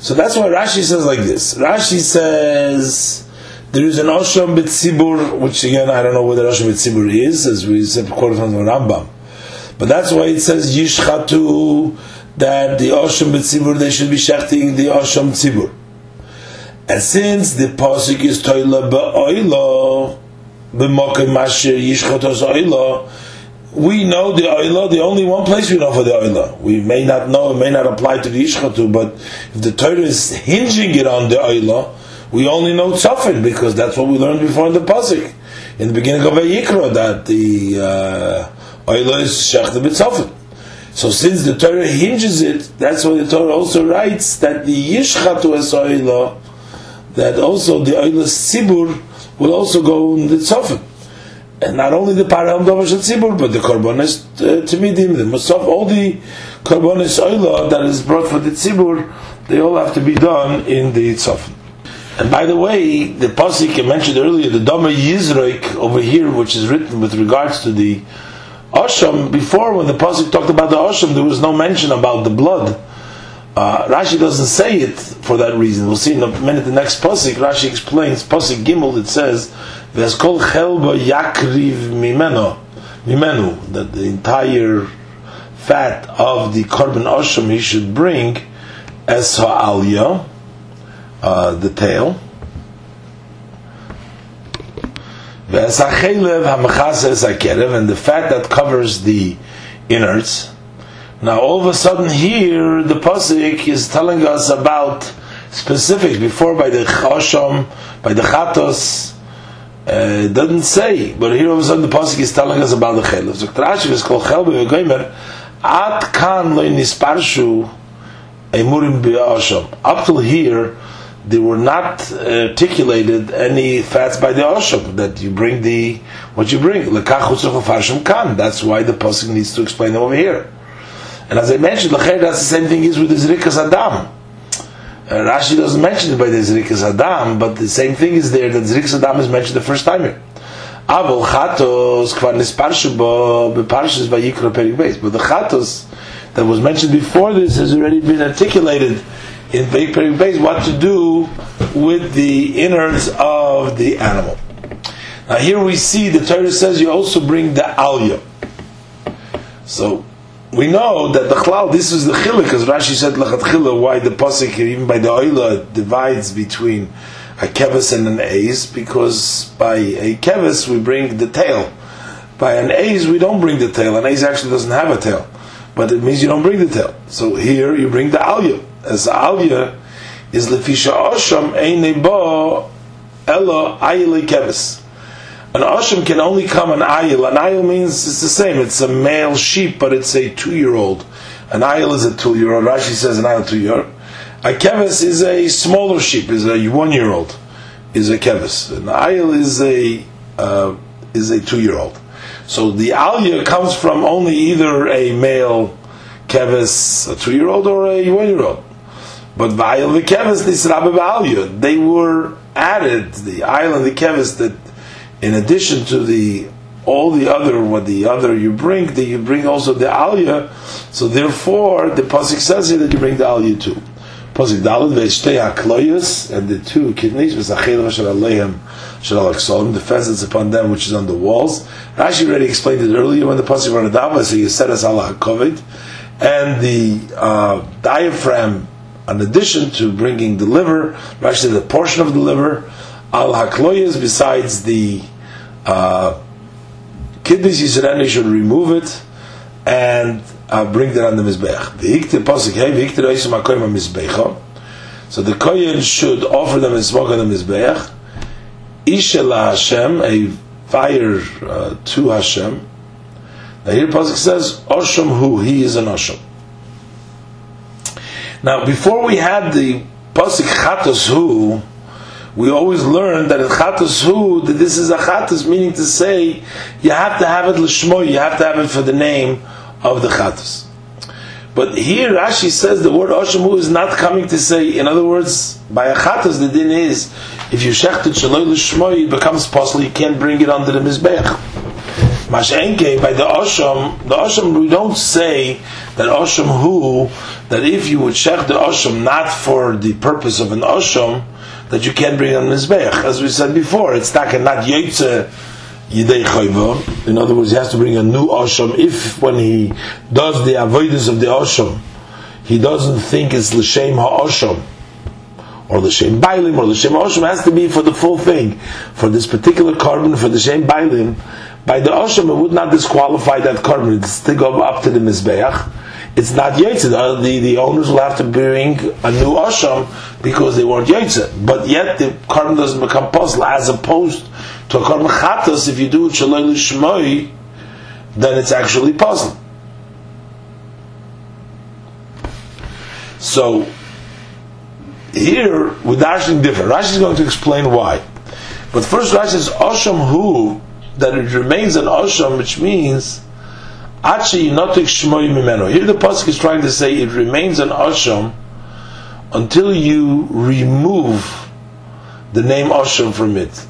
So that's why Rashi says like this. Rashi says there is an Asham B'Tzibur, which again I don't know where the Asham B'Tzibur is, as we said quoted from the Rambam. But that's why it says Yishchatu, that the Asham B'Tzibur, they should be shechting the Asham Tzibur. And since the Pasuk is Toila Ba'oila, B'Mokim Masher Yishchatu Za'oila, we know the oila, the only one place we know for the oila. We may not know, it may not apply to the ishchatu, but if the Torah is hinging it on the oila, we only know tzafin because that's what we learned before in the pasuk. in the beginning of Vayikra that the uh, oil is shechted b'tzofim. So since the Torah hinges it, that's why the Torah also writes that the yishchatu es oila, that also the oil sibur will also go in the tzofim. And not only the param dovash tzibur, but the korbanos uh, the musaf, all the korbanos oila that is brought for the tzibur, they all have to be done in the tzofim. And by the way, the pasuk I mentioned earlier, the Dama Yizroik over here, which is written with regards to the Asham, before when the pasuk talked about the Asham, there was no mention about the blood. Uh, Rashi doesn't say it for that reason. We'll see in a minute the next pasuk. Rashi explains pasuk Gimel. It says, "V'eskol chelba yakriv mimeno, mimenu." That the entire fat of the korban asham he should bring as ha'aliyah uh, the tail. And the fat that covers the innards. Now, all of a sudden, here the pasuk is telling us about specifics. Before, by the chasham, by the chatos, uh, it doesn't say. But here, all of a sudden, the pasuk is telling us about the chelev. So, Rashi is called chelbe v'goymer. At kan lo nisparshu emurim b'asham. Up till here, they were not articulated any fats by the osham that you bring the what you bring kan. That's why the pasuk needs to explain them over here. And as I mentioned, that's the same thing is with the zrikas adam. Uh, Rashi doesn't mention it by the zrikas adam, but the same thing is there that zrikas adam is mentioned the first time here. Avol chatos kvar nisparshu bo beparshas vayikra perik beis. But the chatos that was mentioned before this has already been articulated in Perik base what to do with the innards of the animal. Now here we see the Torah says you also bring the alya. So we know that the cloud, this is the chiluk, because Rashi said lachatchila, why the pasuk even by the oila divides between a kevis and an ace, because by a kevis we bring the tail. By an ace we don't bring the tail. An ace actually doesn't have a tail, but it means you don't bring the tail. So here you bring the alya as the alya is lefisha osham ein bo elo ayil kevis. An osham can only come an ayil. An ayil means it's the same. It's a male sheep, but it's a two-year-old. An ayil is a two-year-old. Rashi says an ayil two-year. A kevis is a smaller sheep. Is a one-year-old. Is a kevis. An ayil is a uh, is a two-year-old. So the alya comes from only either a male kevis, a two-year-old, or a one-year-old. But Vayel the Kevis Nisrabe Ba'alya, they were added, the island, the Kevis, that in addition to the all the other what the other you bring, that you bring also the aliyah. So therefore, the pasuk says here that you bring the aliyah too. Pasuk Dalad ve'shtei hakloyos and the two kidneys v'sachel v'shal aleim shal aksolim the pheasants upon them which is on the walls. Rashi already explained it earlier when the pasuk ran Adava, so you said as Allah hakovid and the uh, diaphragm in addition to bringing the liver, actually the portion of the liver, al hakloyas, besides the uh, kidneys, Yisrael should remove it and uh, bring that on the Mizbech. So the Kohen should offer them in smoke on the Mizbech. Ishela Hashem, a fire uh, to Hashem. Now here Pasuk says, Osham who, he is an Osham. Now, before we had the pasuk chatos hu, we always learn that in chatos hu that this is a chatos, meaning to say you have to have it lishmo, you have to have it for the name of the chatos. But here Rashi says the word oshamu is not coming to say. In other words, by a chatos the din is if you shechted shaloi lishmo, it becomes possible you can't bring it under the mizbech. Mashenke by the Osham, the Osham we don't say that Osham who that if you would check the Osham not for the purpose of an Osham, that you can't bring on Mizbech. As we said before, it's not not Yetze Yidei Chayva. In other words, he has to bring a new Osham if when he does the avoidance of the Osham, he doesn't think it's L'Shem HaOsham or the Shem Bailim or the Shem Osham has to be for the full thing. For this particular korban, for the Shem Bailim, by the Osham, it would not disqualify that korban. It's to go up to the Mizbeach. It's not Yitzit. The, the owners will have to bring a new Osham because they weren't Yitzit. But yet the Karm doesn't become puzzle as opposed To a korban chatas, if you do it shaloi lishmoi, then it's actually puzzling. So here we're dashing different. Rashi is going to explain why. But first Rashi says Osham Hu that it remains an Osham, which means Here the Pasuk is trying to say it remains an Osham until you remove the name Osham from it.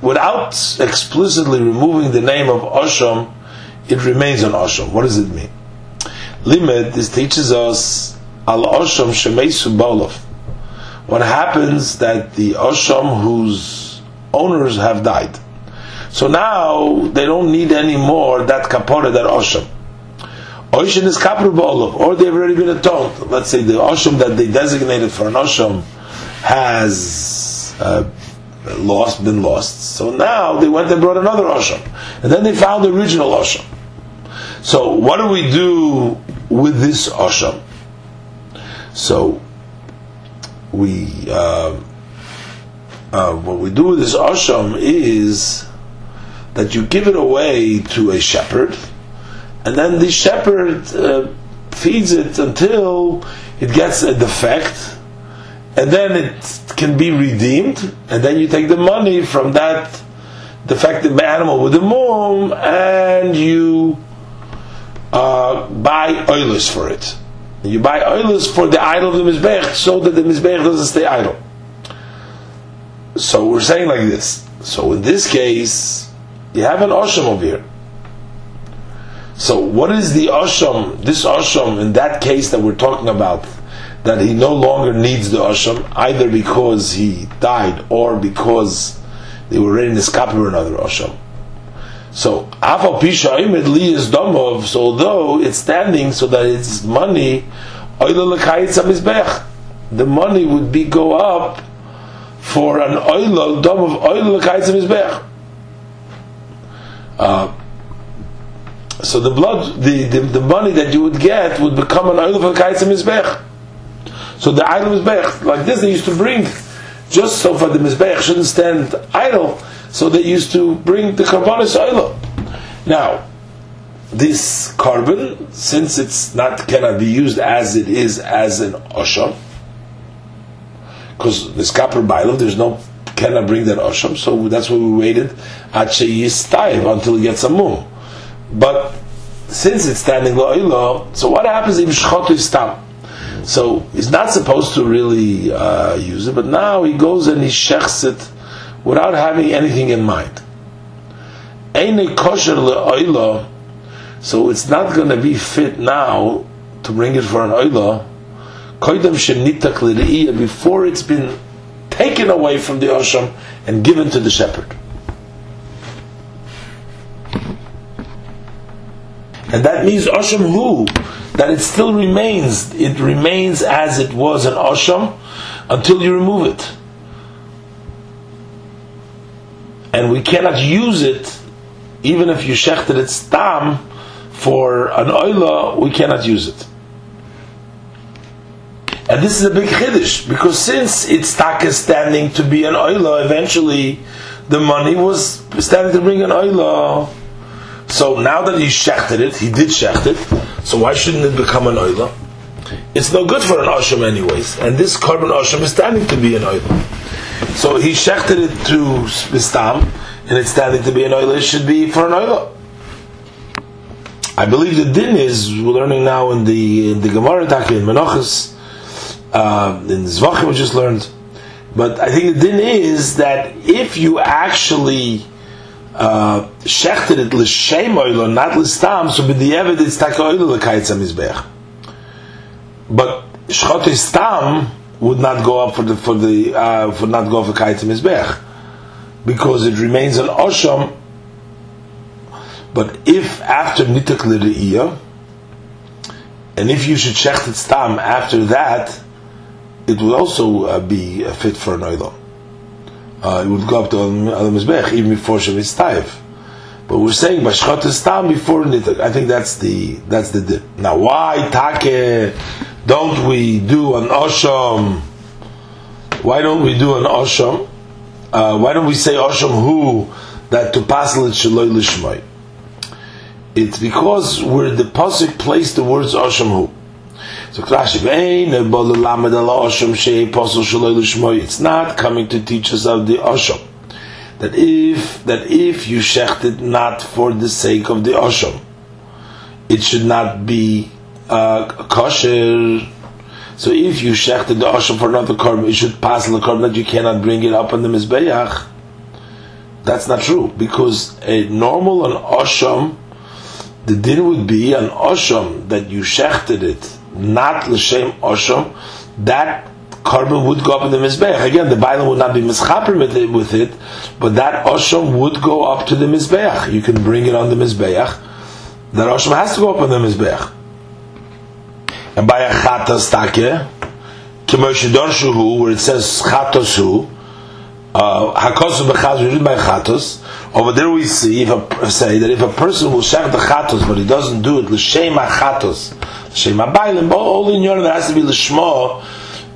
Without explicitly removing the name of Osham, it remains an Osham. What does it mean? Limit, this teaches us al osham shemeisu bolov. What happens that the osham whose owners have died. So now they don't need anymore that kapora, that osham. Osham is kapur bolov, or they've already been atoned. Let's say the osham that they designated for an osham has uh, lost, been lost. So now they went and brought another osham, and then they found the original osham. So what do we do with this osham? So we uh, uh, what we do with this asham is that you give it away to a shepherd, and then the shepherd uh, feeds it until it gets a defect, and then it can be redeemed, and then you take the money from that defective animal with the mum, and you uh, buy oilers for it. You buy oilers for the idol of the Mizbech so that the Mizbech doesn't stay idle. So we're saying like this. So in this case, you have an Osham over here. So what is the Osham, this Osham in that case that we're talking about, that he no longer needs the Osham, either because he died or because they were ready to escape another Osham. So Afal Pisha Imid Li is Domov, so although it's standing so that it's money, the money would be go up for an oil dom of oil mizbech. Uh, so the blood, the, the, the money that you would get would become an oil of mizbech. So the idol mizbech, like this, they used to bring just so for the mizbech shouldn't stand idle so they used to bring the karbanis oila. Now, this korban, since it's not cannot be used as it is as an osham, because this copper bailov, there's no cannot bring that osham, so that's why we waited until he gets a mum. But since it's standing lo'ila, so what happens if shchotu stam? So he's not supposed to really uh, use it, but now he goes and he shechs it without having anything in mind. kosher le'oila, so it's not going to be fit now to bring it for an oila. Koidem before it's been taken away from the osham and given to the shepherd. And that means osham who? That it still remains. It remains as it was an osham until you remove it and we cannot use it, even if you shechted its stam for an oila, we cannot use it. And this is a big chiddush because since its is standing to be an oila, eventually the money was standing to bring an oila. So now that he shechted it, he did shecht it. So why shouldn't it become an oila? It's no good for an osham anyways, and this korban osham is standing to be an oila. So he shechted it to Bistam, and it's standing to be an oil, it should be for an oil. I believe the din is, we're learning now in the, in the Gemara, in Menachas, uh, in Zvachim we just learned, but I think the din is that if you actually uh, shechted it l'shem oil, not l'stam, so b'di'evet it's taka oil l'kaitzam izbech. But shchot stam, would not go up for the for the uh, for not go up for kaitim mizbech because it remains an osham. But if after nitak l're'iyah, and if you should shecht it stam after that, it would also uh, be fit for an oilam. Uh, it would go up to al mizbech even before shemitz taif. But we're saying bashchot stam before nitak. I think that's the that's the dip. Now why take? Don't we do an osham? Why don't we do an osham? uh, why don't we say Osham who that to pasel it Shaloi Lishmai? It's because where the Pasuk placed the words Osham Hu. So it's not coming to teach us of the Osham. That if that if you shecht it not for the sake of the Osham, it should not be uh, kosher. So if you shechted the Osham for another korban, it should pass the korban that you cannot bring it up on the Mizbeach. That's not true because a normal an Osham, the din would be an Osham that you shechted it not l'shem osham, that carbon would go up in the mizbeach. Again, the bible would not be mischaper with it, with it, but that osham would go up to the mizbeach. You can bring it on the mizbeach. That osham has to go up on the mizbeach. And by a chatas take, k'moshe where it says chatosu, uh, hakosu b'chaz, we read by chatos. Over there we see if a, say that if a person will shech the chatos, but he doesn't do it l'shem chatos, Shema Bailim, all in your there has to be Lishma,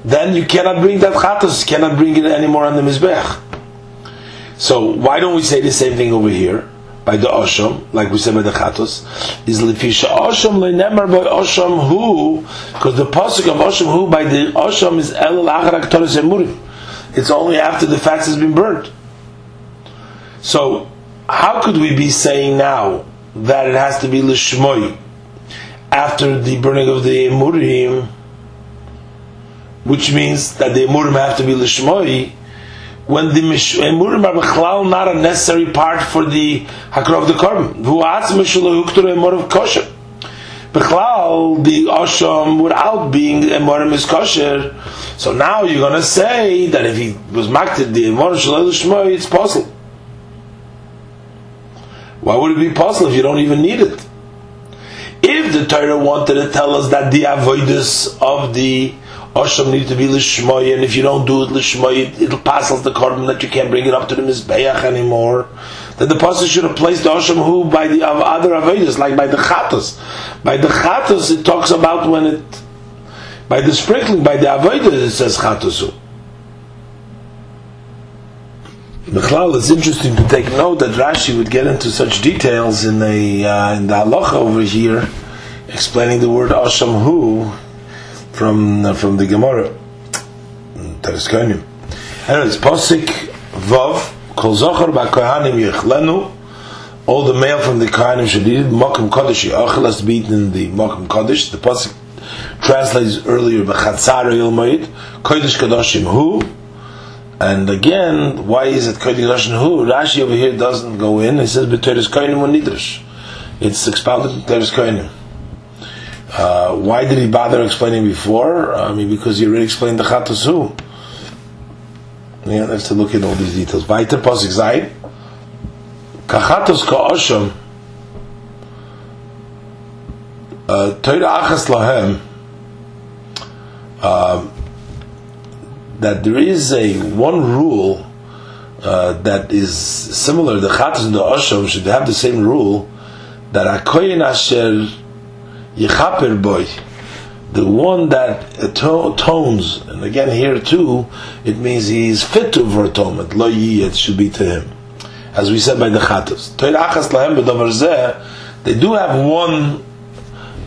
then you cannot bring that Chatos, cannot bring it anymore on the Mizbech. So why don't we say the same thing over here? By the Osham, like we said by the Chatos, is Lefisha Osham Lenemar by Osham Hu, because the Pasuk of Osham Hu by the Osham is El Acharak Torres Emurim. It's only after the fat has been burnt. So, how could we be saying now that it has to be Lishmoi? After the burning of the Emurim, which means that the Emurim have to be Lishmoi, when the Emurim are Bechlal not a necessary part for the Hakrov of the Korban. Vu'atz Mishulu Huktur Emor of Kosher. Bechlal, the Osham, without being Emorim is kosher. So now you're going to say that if he was makted the Emorim Shalom Lishmoi, it's possible. Why would it be possible if you don't even need it? If the Torah wanted to tell us that the avoidance of the Osham need to be lishmoy, and if you don't do it lishmoy, it'll pass the korban that you can't bring it up to the mizbeach anymore. Then the pastor should have placed the Osham who by the other avoidance, like by the chatos. By the chatos, it talks about when it by the sprinkling, by the avoidance, it says chatosu. Bechlal, it's interesting to take note that Rashi would get into such details in the uh, in the halacha over here, explaining the word asham hu from uh, from the Gemara. Tereskonim. Anyways, posik vav kol zocher ba'kohanim yechlenu. All the male from the kohanim should eat makom kodesh yachal has to be eaten in the makom kodesh. The posik translates earlier b'chatzar yilmoid kodesh kadoshim hu. And again, why is it Kodesh Lashon Hu? Rashi over here doesn't go in. He says B'Teres Koinim Nidrash. It's expounded in Teres. Uh, why did he bother explaining before? I mean, because he already explained the Chatos Hu. Yeah, have to look at all these details. Weiter Posik Zayin. Kachatos Ka'osham. Uh, Torah Achas Lahem. That there is a one rule uh, that is similar. The chatas and the osham should have the same rule that akoyin asher yichaper boy, the one that atones, and again here too, it means he is fit to for atonement. Lo it should be to him, as we said by the chatas. They do have one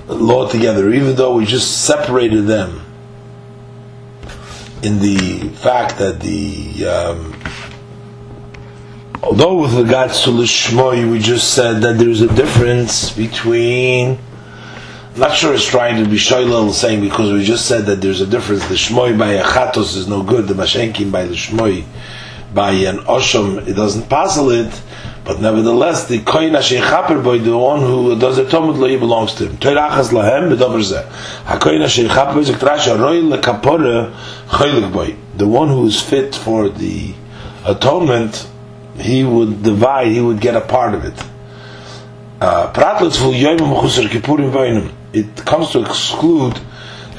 law together, even though we just separated them in the fact that the um, although with regards to lishmoy we just said that there's a difference between I'm not sure it's trying to be shoylel saying because we just said that there's a difference the shmoy by a chatos is no good the mashenkin by the shmoy by an osham it doesn't puzzle it but nevertheless, the koyin asher boy, the one who does the tomut lo belongs to him. Toirachas lahem bedover zeh. Hakoyin asher chaper boy zektrash aroy lekapore choylik boy. The one who is fit for the atonement, he would divide, he would get a part of it. Uh, it comes to exclude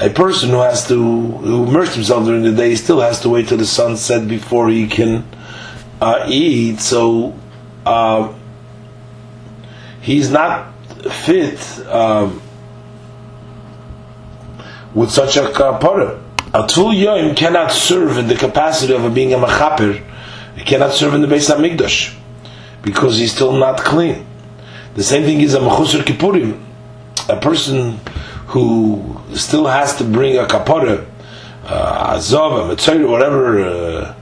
a person who has to who immerse himself during the day. Still has to wait till the sun set before he can uh, eat. So uh, he's not fit um, with such a kapara. A tul yoim cannot serve in the capacity of being a machaper He cannot serve in the Beis Hamikdash because he's still not clean. The same thing is a Mechusar Kippurim, a person who still has to bring a kapara, uh, azov, a mitzvah, whatever. Uh,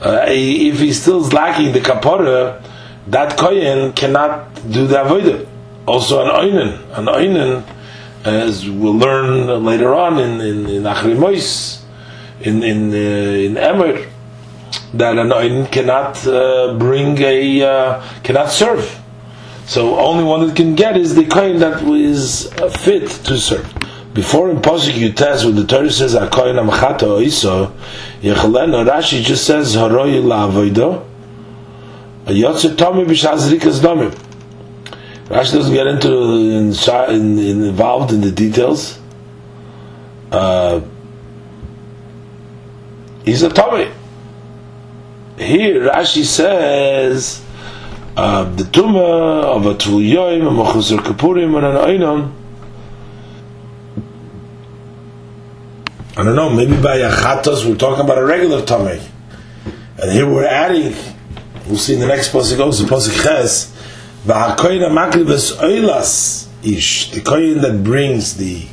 uh, if he still is lacking the kapara, that kohen cannot do the avodah. Also, an oinen, an oinen, as we'll learn later on in in, in Achrimois, in in uh, in Emir, that an oinen cannot uh, bring a uh, cannot serve. So only one that can get is the kohen that is fit to serve. Before in Pasuk Yutes, when the Torah says "Akoyin Amachata Oiso," Yechaleno Rashi just says "Haroyi La'avodo." Yotzer Tomi B'Shazrikas Domim. Rashi doesn't get into in, in, in, involved in the details. Uh, he's a Tommy. Here Rashi says uh, the tumah of a Tvuyoim, a Machusar Kapurim, and an Einon. I don't know, maybe by Achatos we're talking about a regular tummy. And here we're adding, we'll see in the next posik goes, the posik Ches, Ish, the koyin that brings the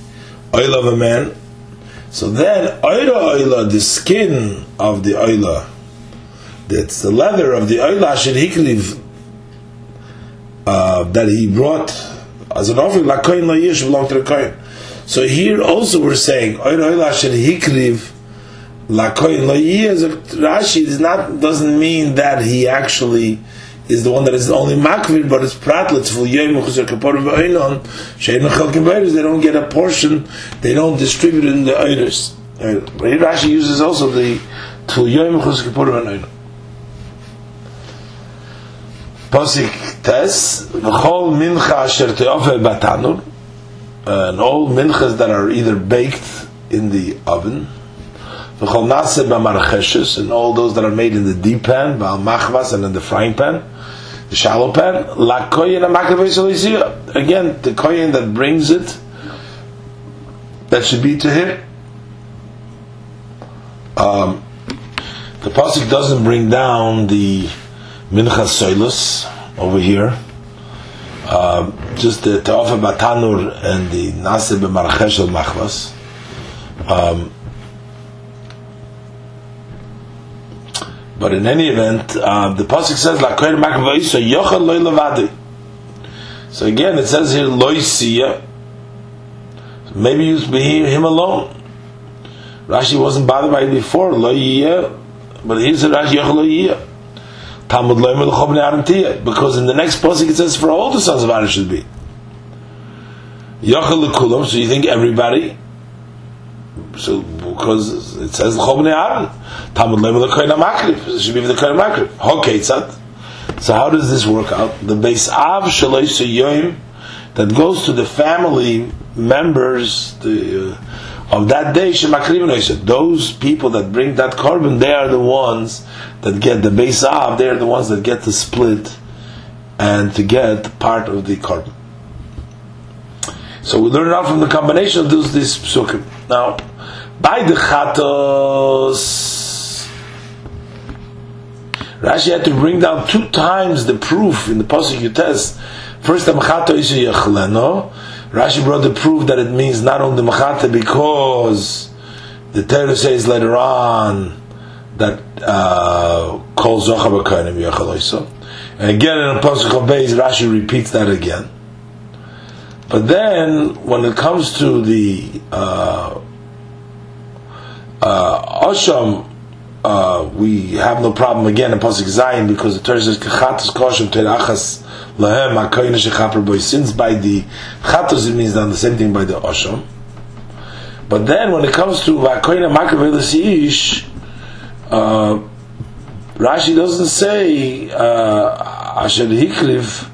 oil of a man. So then, oila oila, the skin of the oila, that's the leather of the oila, should uh, that he brought as an offering, la koyin la yish, belong to the koyin. So here also we're saying oila oila should hikliv, koyin la yish, Rashi does not, doesn't mean that he actually is the one that is only makvir, but it's pratlets for yoyim chuzar kaporim v'oinon shein mechalkim b'oiris. They don't get a portion. They don't distribute in the oiris. Here uh, Rashi uses also the to yoyim chuzar kaporim v'oinon. Posik tes v'chol mincha asher teofe batanur and all minchas that are either baked in the oven and all those that are made in the deep pan b'al machvas and in the frying pan the shallow pan la koyin again the koyin that brings it that should be to him. Um, the pasuk doesn't bring down the minchas soilus over here. Um, just the teofa batanur and the nase b'marchesh al machvas um, But in any event, uh, the pasuk says "Lakoyer makvayisa yochel loy levadi." So again, it says here loy siya. Maybe you be him alone. Rashi wasn't bothered by it before loy yiyah, but he said Rashi yochel loy yiyah. Talmud loy melchov ne'arantiya because in the next pasuk it says for all the sons of Aaron should be yochel lekulam. So you think everybody? So because it says l'chobnei Aaron, Talmud leim l'koyin makrif. It should be the koyin makrif. Hoketzat. So how does this work out? The base av shalois yoyim that goes to the family members the, uh, of that day shemakriv Those people that bring that korban, they are the ones that get the base av. They are the ones that get the split and to get part of the korban. So we learn out from the combination of those these psukim. Now, by the chatos, Rashi had to bring down two times the proof in the pasuk test. First, the machato is yechleno. Rashi brought the proof that it means not only machata because the Torah says later on that kol zocha b'koinim yechaloisa. And again in the pasuk of Beis, Rashi repeats that again. But then, when it comes to the uh, uh, Osham, uh, we have no problem again in Pasuk Zion because the Torah says Kechatos Koshem Terachas Lahem Hakoyin Shechaper Boy. Since by the Chatos it means done the same thing by the Osham. But then when it comes to Hakoyin Makavelis Ish, uh, Rashi doesn't say uh, Asher Hikriv,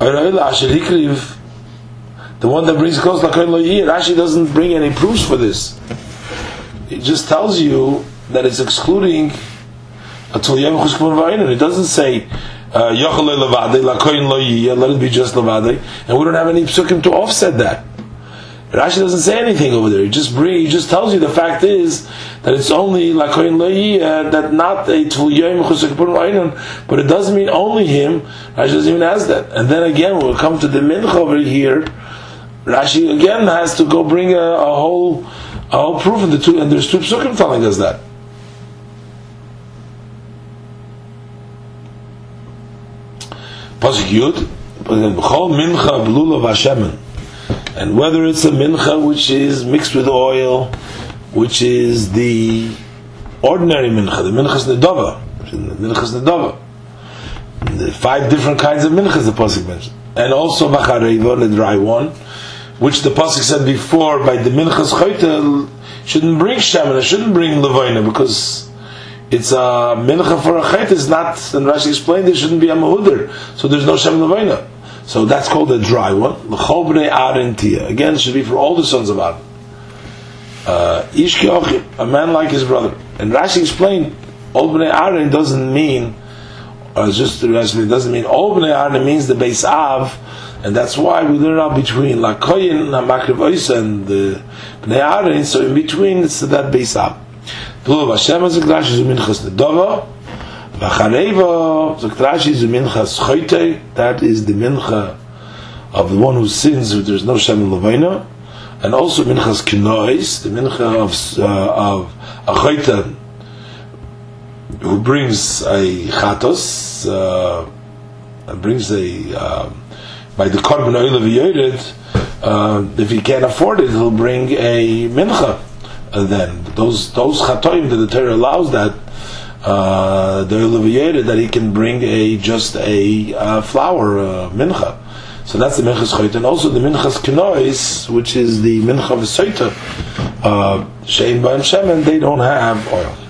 Asher Hikriv, the one that brings close Lakoyin Lo Rashi doesn't bring any proofs for this it just tells you that it's excluding until Yom Chushkun It doesn't say uh, Lakoin Lo Let it be just Levade, and we don't have any psukim to offset that. Rashi doesn't say anything over there. He just bring, he just tells you the fact is that it's only like uh, that not a tul yom but it doesn't mean only him. Rashi doesn't even ask that. And then again, we'll come to the mincha over here. Rashi again has to go bring a, a whole a whole proof in the two, and there's two psukim telling us that. Pasuk Yud, b'chol mincha blula v'ashemen, and whether it's a mincha which is mixed with oil, which is the ordinary mincha, the minchas nedava, minchas nedava, the five different kinds of minchas the pasuk mentioned, and also b'chareva, the dry one, which the pasuk said before by the minchas chayta shouldn't bring shemen, shouldn't bring levina because it's a mincha for a chayta is not. And Rashi explained there shouldn't be a mahuder, so there's no shemen levina. So that's called a dry one. L'chol b'nei tia. Again, it should be for all the sons of Aaron. Uh, Ish a man like his brother. And Rashi explained, all b'nei Aaron doesn't mean, or just the Rashi doesn't mean all b'nei Aaron means the beis av and that's why we learn out between Lakoyin, Makriv Oisa, and the Bnei so in between it's that beis av. Pulu Hashem is a Grash is Minchas Nedova, the Grash is Minchas Choyte, that is the Mincha of the one who sins if there's no Shem Levina, and also Minchas Kinois, the Mincha of, uh, of a who brings a Chatos, uh, brings a, um, by the korban oleh v'yored, uh, if he can't afford it, he'll bring a mincha. And then those those chatoim that the Torah allows that uh, the oleh v'yored, that he can bring a just a uh, flour uh, mincha. So that's the minchas chayt, and also the minchas kenois, which is the mincha of uh, shein ba'im shemen, they don't have oil.